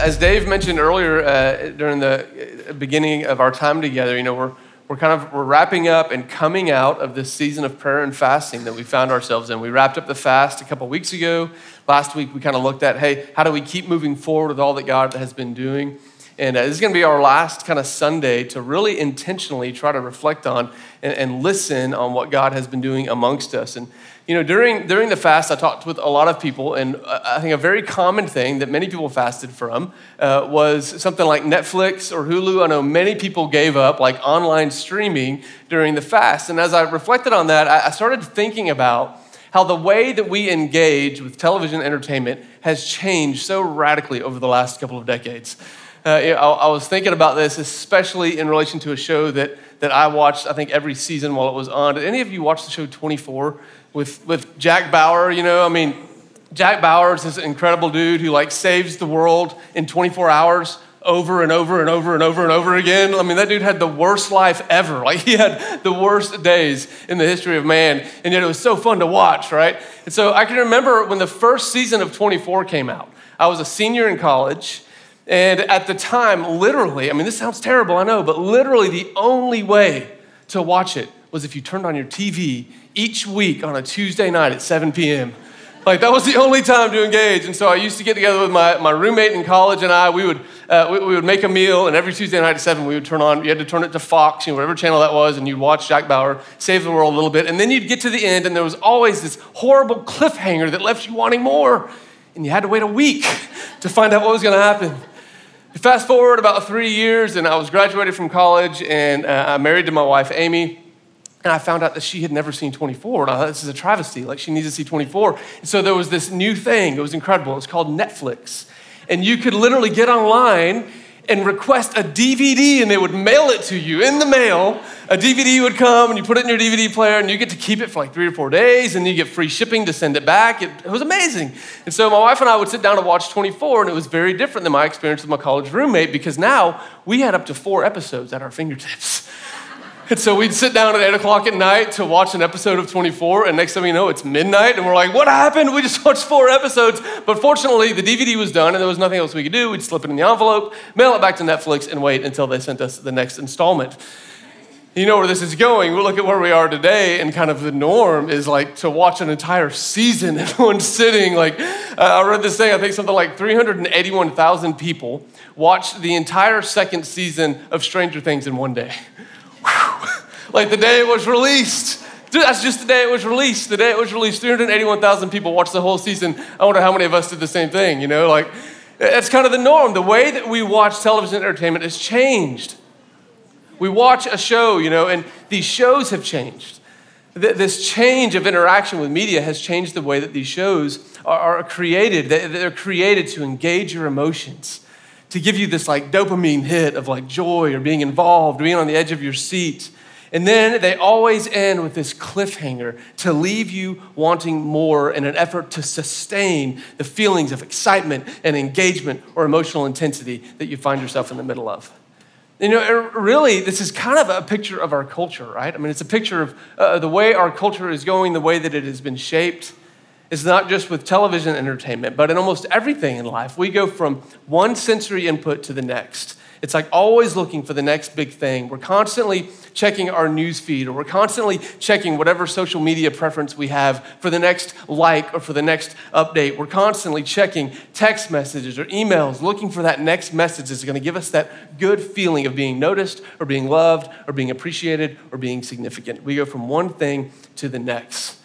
as Dave mentioned earlier uh, during the beginning of our time together, you know, we're, we're kind of we're wrapping up and coming out of this season of prayer and fasting that we found ourselves in. We wrapped up the fast a couple weeks ago. Last week, we kind of looked at, hey, how do we keep moving forward with all that God has been doing? And uh, this is going to be our last kind of Sunday to really intentionally try to reflect on and, and, listen on what God has been doing amongst us. And, you know, during, during the fast, I talked with a lot of people, and uh, I think a very common thing that many people fasted from uh, was something like Netflix or Hulu. I know many people gave up, like online streaming during the fast. And as I reflected on that, I, I started thinking about how the way that we engage with television entertainment has changed so radically over the last couple of decades. Uh, I, I, was thinking about this, especially in relation to a show that, that I watched, I think, every season while it was on. Did any of you watch the show 24 with, with Jack Bauer? You know, I mean, Jack Bauer is this incredible dude who like saves the world in 24 hours over and over and over and over and over again. I mean, that dude had the worst life ever. Like, he had the worst days in the history of man, and yet it was so fun to watch, right? And so I can remember when the first season of 24 came out. I was a senior in college, and at the time, literally, I mean, this sounds terrible, I know, but literally the only way to watch it was if you turned on your TV each week on a Tuesday night at 7 p.m. Like, that was the only time to engage. And so I used to get together with my, my roommate in college and I. We would, uh, we, we, would make a meal, and every Tuesday night at 7, we would turn on, you had to turn it to Fox, you know, whatever channel that was, and you'd watch Jack Bauer save the world a little bit. And then you'd get to the end, and there was always this horrible cliffhanger that left you wanting more. And you had to wait a week to find out what was going to happen. Fast forward about three years, and I was graduated from college, and uh, I married to my wife, Amy. And I found out that she had never seen 24. And I thought, this is a travesty. Like, she needs to see 24. And so there was this new thing. It was incredible. It was called Netflix. And you could literally get online and request a DVD, and they would mail it to you in the mail. A DVD would come, and you put it in your DVD player, and you get to keep it for like three or four days, and you get free shipping to send it back. It, it was amazing. And so my wife and I would sit down and watch 24, and it was very different than my experience with my college roommate because now we had up to four episodes at our fingertips. And so we'd sit down at 8 o'clock at night to watch an episode of 24, and next thing you know, it's midnight, and we're like, what happened? We just watched four episodes. But fortunately, the DVD was done, and there was nothing else we could do. We'd slip it in the envelope, mail it back to Netflix, and wait until they sent us the next installment. You know where this is going. We look at where we are today, and kind of the norm is like to watch an entire season in one sitting. Like, uh, I read this thing, I think something like 381,000 people watched the entire second season of Stranger Things in one day. like the day it was released. Dude, that's just the day it was released. The day it was released, 381,000 people watched the whole season. I wonder how many of us did the same thing, you know? Like, that's kind of the norm. The way that we watch television entertainment has changed. We watch a show, you know, and these shows have changed. This change of interaction with media has changed the way that these shows are created. They're created to engage your emotions, to give you this like dopamine hit of like joy or being involved, being on the edge of your seat. And then they always end with this cliffhanger to leave you wanting more in an effort to sustain the feelings of excitement and engagement or emotional intensity that you find yourself in the middle of. You know, really, this is kind of a picture of our culture, right? I mean, it's a picture of uh, the way our culture is going, the way that it has been shaped. It's not just with television entertainment, but in almost everything in life. We go from one sensory input to the next. It's like always looking for the next big thing. We're constantly checking our news feed or we're constantly checking whatever social media preference we have for the next like or for the next update. We're constantly checking text messages or emails, looking for that next message that's going to give us that good feeling of being noticed or being loved or being appreciated or being significant. We go from one thing to the next.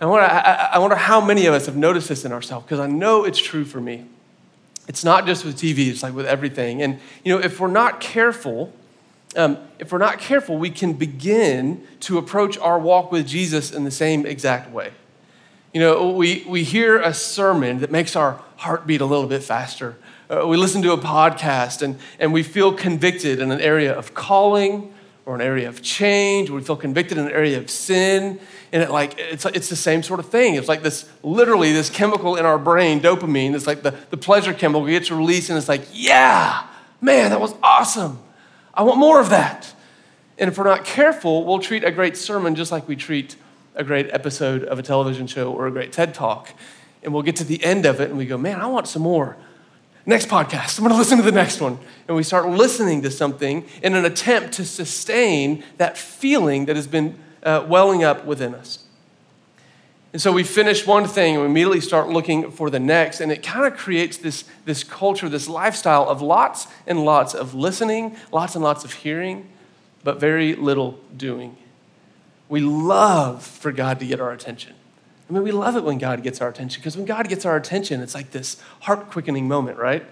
I wonder, I wonder how many of us have noticed this in ourselves because I know it's true for me. It's not just with TV, it's like with everything. And, you know, if we're not careful, um, if we're not careful, we can begin to approach our walk with Jesus in the same exact way. You know, we, we hear a sermon that makes our heart beat a little bit faster. Uh, we listen to a podcast and, and we feel convicted in an area of calling or an area of change. We feel convicted in an area of sin and it like it's, it's the same sort of thing. It's like this literally this chemical in our brain dopamine it's like the, the pleasure chemical gets released and it's like yeah man that was awesome. I want more of that. And if we're not careful we'll treat a great sermon just like we treat a great episode of a television show or a great ted talk. And we'll get to the end of it and we go man i want some more next podcast. I'm going to listen to the next one. And we start listening to something in an attempt to sustain that feeling that has been uh, welling up within us. And so we finish one thing and we immediately start looking for the next. And it kind of creates this, this culture, this lifestyle of lots and lots of listening, lots and lots of hearing, but very little doing. We love for God to get our attention. I mean, we love it when God gets our attention because when God gets our attention, it's like this heart quickening moment, right?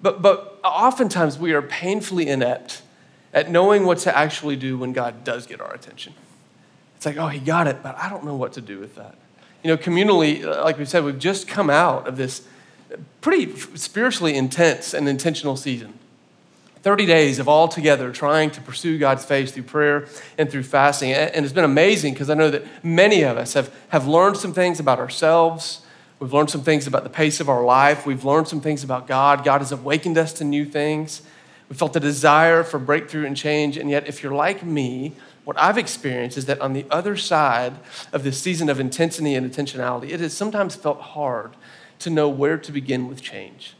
But, but oftentimes we are painfully inept at knowing what to actually do when God does get our attention. It's like, oh, he got it, but I don't know what to do with that. You know, communally, uh, like we said, we've just come out of this pretty spiritually intense and intentional season. 30 days of all together trying to pursue God's face through prayer and through fasting. And it's been amazing because I know that many of us have, have learned some things about ourselves. We've learned some things about the pace of our life. We've learned some things about God. God has awakened us to new things. We felt a desire for breakthrough and change. And yet, if you're like me, what I've experienced is that on the other side of this season of intensity and intentionality, it has sometimes felt hard to know where to begin with change.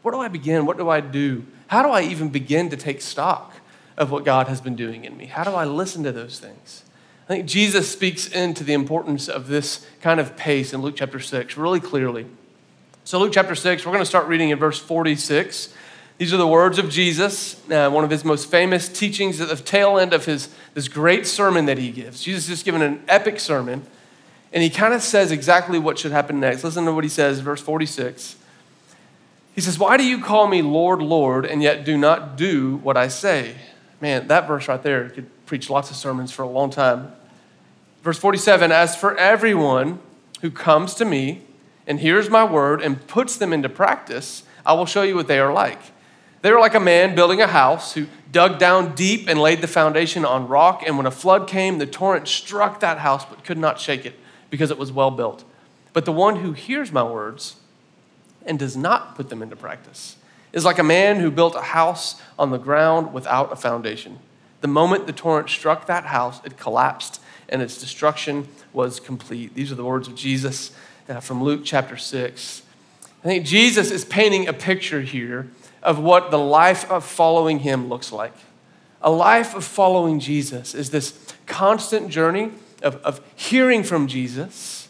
Where do I begin? What do I do? How do I even begin to take stock of what God has been doing in me? How do I listen to those things? I think Jesus speaks into the importance of this kind of pace in Luke chapter 6 really clearly. So, Luke chapter 6, we're going to start reading in verse 46. These are the words of Jesus, uh, one of his most famous teachings at the tail end of his, this great sermon that he gives. Jesus just given an epic sermon, and he kind of says exactly what should happen next. Listen to what he says, verse 46. He says, Why do you call me Lord, Lord, and yet do not do what I say? Man, that verse right there could preach lots of sermons for a long time. Verse 47 As for everyone who comes to me and hears my word and puts them into practice, I will show you what they are like. They are like a man building a house who dug down deep and laid the foundation on rock. And when a flood came, the torrent struck that house but could not shake it because it was well built. But the one who hears my words and does not put them into practice is like a man who built a house on the ground without a foundation. The moment the torrent struck that house, it collapsed and its destruction was complete. These are the words of Jesus uh, from Luke chapter 6. I think Jesus is painting a picture here of what the life of following him looks like. A life of following Jesus is this constant journey of, of hearing from Jesus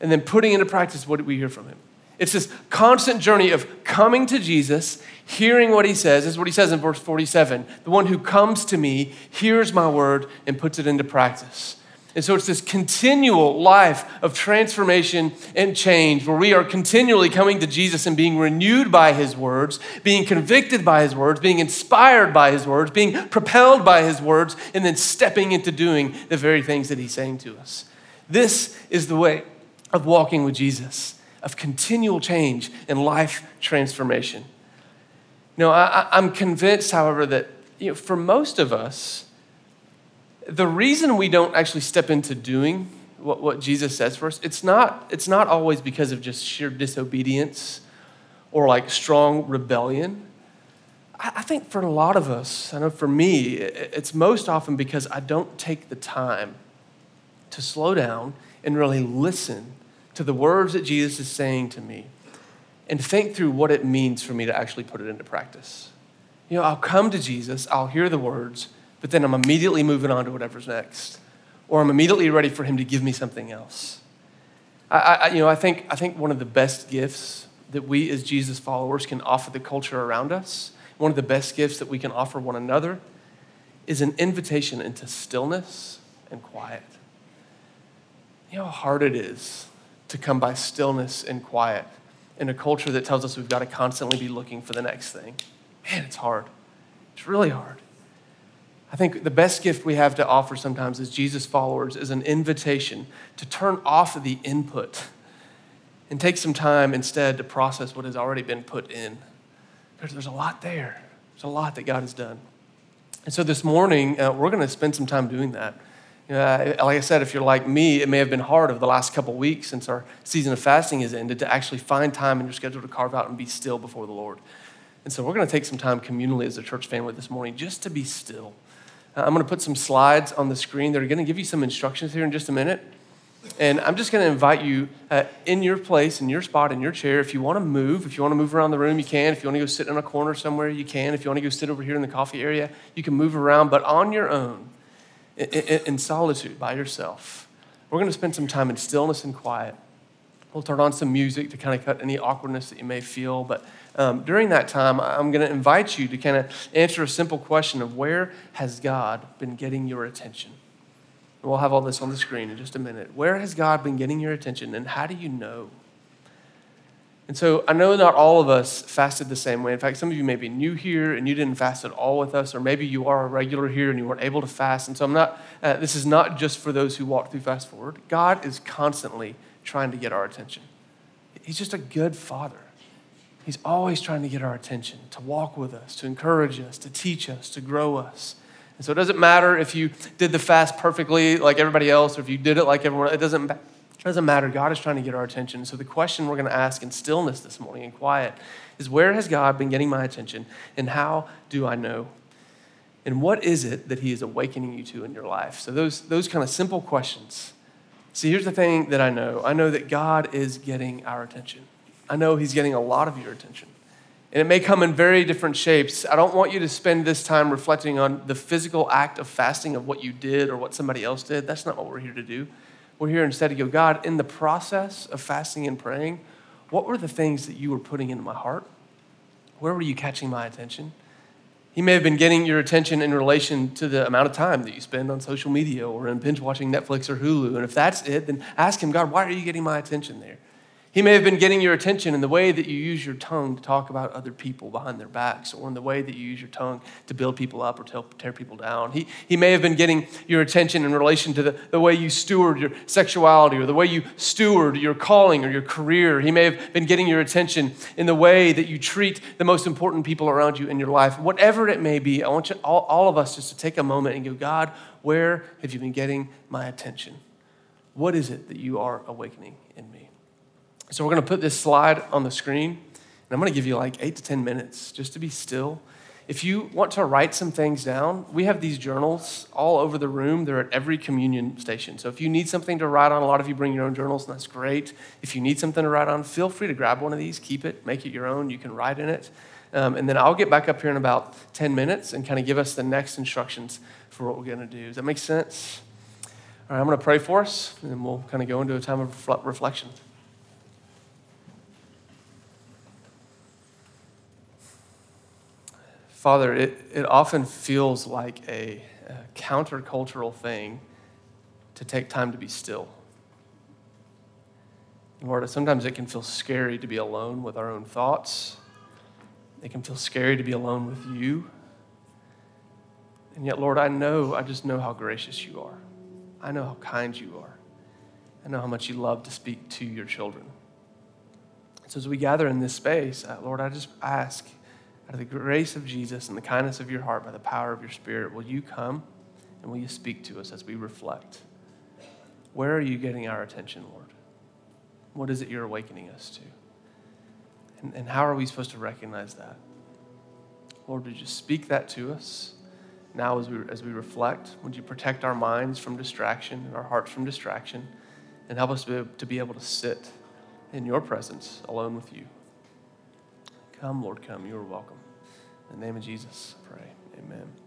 and then putting into practice what we hear from him. It's this constant journey of coming to Jesus, hearing what he says. This is what he says in verse 47 The one who comes to me hears my word and puts it into practice. And so it's this continual life of transformation and change where we are continually coming to Jesus and being renewed by his words, being convicted by his words, being inspired by his words, being propelled by his words, and then stepping into doing the very things that he's saying to us. This is the way of walking with Jesus, of continual change and life transformation. You know, I, am convinced, however, that you know, for most of us, the reason we don't actually step into doing what, what Jesus says for us, it's not, it's not always because of just sheer disobedience or like strong rebellion. I, I think for a lot of us, I know for me, it's most often because I don't take the time to slow down and really listen to the words that Jesus is saying to me and think through what it means for me to actually put it into practice. You know, I'll come to Jesus, I'll hear the words, but then I'm immediately moving on to whatever's next. Or I'm immediately ready for him to give me something else. I, I, you know, I think, I think one of the best gifts that we as Jesus followers can offer the culture around us, one of the best gifts that we can offer one another, is an invitation into stillness and quiet. You know how hard it is to come by stillness and quiet in a culture that tells us we've got to constantly be looking for the next thing. Man, it's hard. It's really hard. I think the best gift we have to offer sometimes as Jesus followers is an invitation to turn off the input and take some time instead to process what has already been put in. Because there's a lot there, there's a lot that God has done. And so this morning, uh, we're going to spend some time doing that. Uh, like I said, if you're like me, it may have been hard over the last couple weeks since our season of fasting has ended to actually find time in your schedule to carve out and be still before the Lord. And so we're going to take some time communally as a church family this morning just to be still I'm going to put some slides on the screen that are going to give you some instructions here in just a minute. And I'm just going to invite you uh, in your place, in your spot, in your chair. If you want to move, if you want to move around the room, you can. If you want to go sit in a corner somewhere, you can. If you want to go sit over here in the coffee area, you can move around, but on your own, in, in, solitude, by yourself. We're going to spend some time in stillness and quiet. We'll turn on some music to kind of cut any awkwardness that you may feel. But um, during that time, I'm going to invite you to kind of answer a simple question of where has God been getting your attention? We'll have all this on the screen in just a minute. Where has God been getting your attention, and how do you know? And so I know not all of us fasted the same way. In fact, some of you may be new here and you didn't fast at all with us, or maybe you are a regular here and you weren't able to fast. And so I'm not, uh, this is not just for those who walk through Fast Forward. God is constantly trying to get our attention. He's just a good father. He's always trying to get our attention, to walk with us, to encourage us, to teach us, to grow us. And so it doesn't matter if you did the fast perfectly like everybody else or if you did it like everyone it doesn't, doesn't matter. God is trying to get our attention. So the question we're going to ask in stillness this morning, in quiet, is where has God been getting my attention and how do I know? And what is it that He is awakening you to in your life? So those, those kind of simple questions. See, here's the thing that I know I know that God is getting our attention. I know He's getting a lot of your attention. And it may come in very different shapes. I don't want you to spend this time reflecting on the physical act of fasting of what you did or what somebody else did. That's not what we're here to do. We're here instead to go, God, in the process of fasting and praying, what were the things that you were putting into my heart? Where were you catching my attention? He may have been getting your attention in relation to the amount of time that you spend on social media or in binge watching Netflix or Hulu. And if that's it, then ask him, God, why are you getting my attention there? He may have been getting your attention in the way that you use your tongue to talk about other people behind their backs, or in the way that you use your tongue to build people up or tear people down. He, he may have been getting your attention in relation to the, the way you steward your sexuality, or the way you steward your calling or your career. He may have been getting your attention in the way that you treat the most important people around you in your life. Whatever it may be, I want you, all, all of us just to take a moment and go, God, where have you been getting my attention? What is it that you are awakening in me? So we're going to put this slide on the screen, and I'm going to give you like eight to 10 minutes just to be still. If you want to write some things down, we have these journals all over the room. They're at every communion station. So if you need something to write on, a lot of you bring your own journals, and that's great. If you need something to write on, feel free to grab one of these, keep it, make it your own. You can write in it. Um, and then I'll get back up here in about 10 minutes and kind of give us the next instructions for what we're going to do. Does that make sense? All right, I'm going to pray for us, and then we'll kind of go into a time of reflection. Father, it, it often feels like a, a countercultural thing to take time to be still. Lord, sometimes it can feel scary to be alone with our own thoughts. It can feel scary to be alone with you. And yet, Lord, I know, I just know how gracious you are. I know how kind you are. I know how much you love to speak to your children. So as we gather in this space, uh, Lord, I just ask out of the grace of Jesus and the kindness of your heart by the power of your Spirit, will you come and will you speak to us as we reflect? Where are you getting our attention, Lord? What is it you're awakening us to? And, and how are we supposed to recognize that? Lord, would you speak that to us now as we, as we reflect? Would you protect our minds from distraction and our hearts from distraction and help us to be, to be able to sit in your presence alone with you? Come, Lord, come. You are welcome. In the name of Jesus, I pray. Amen.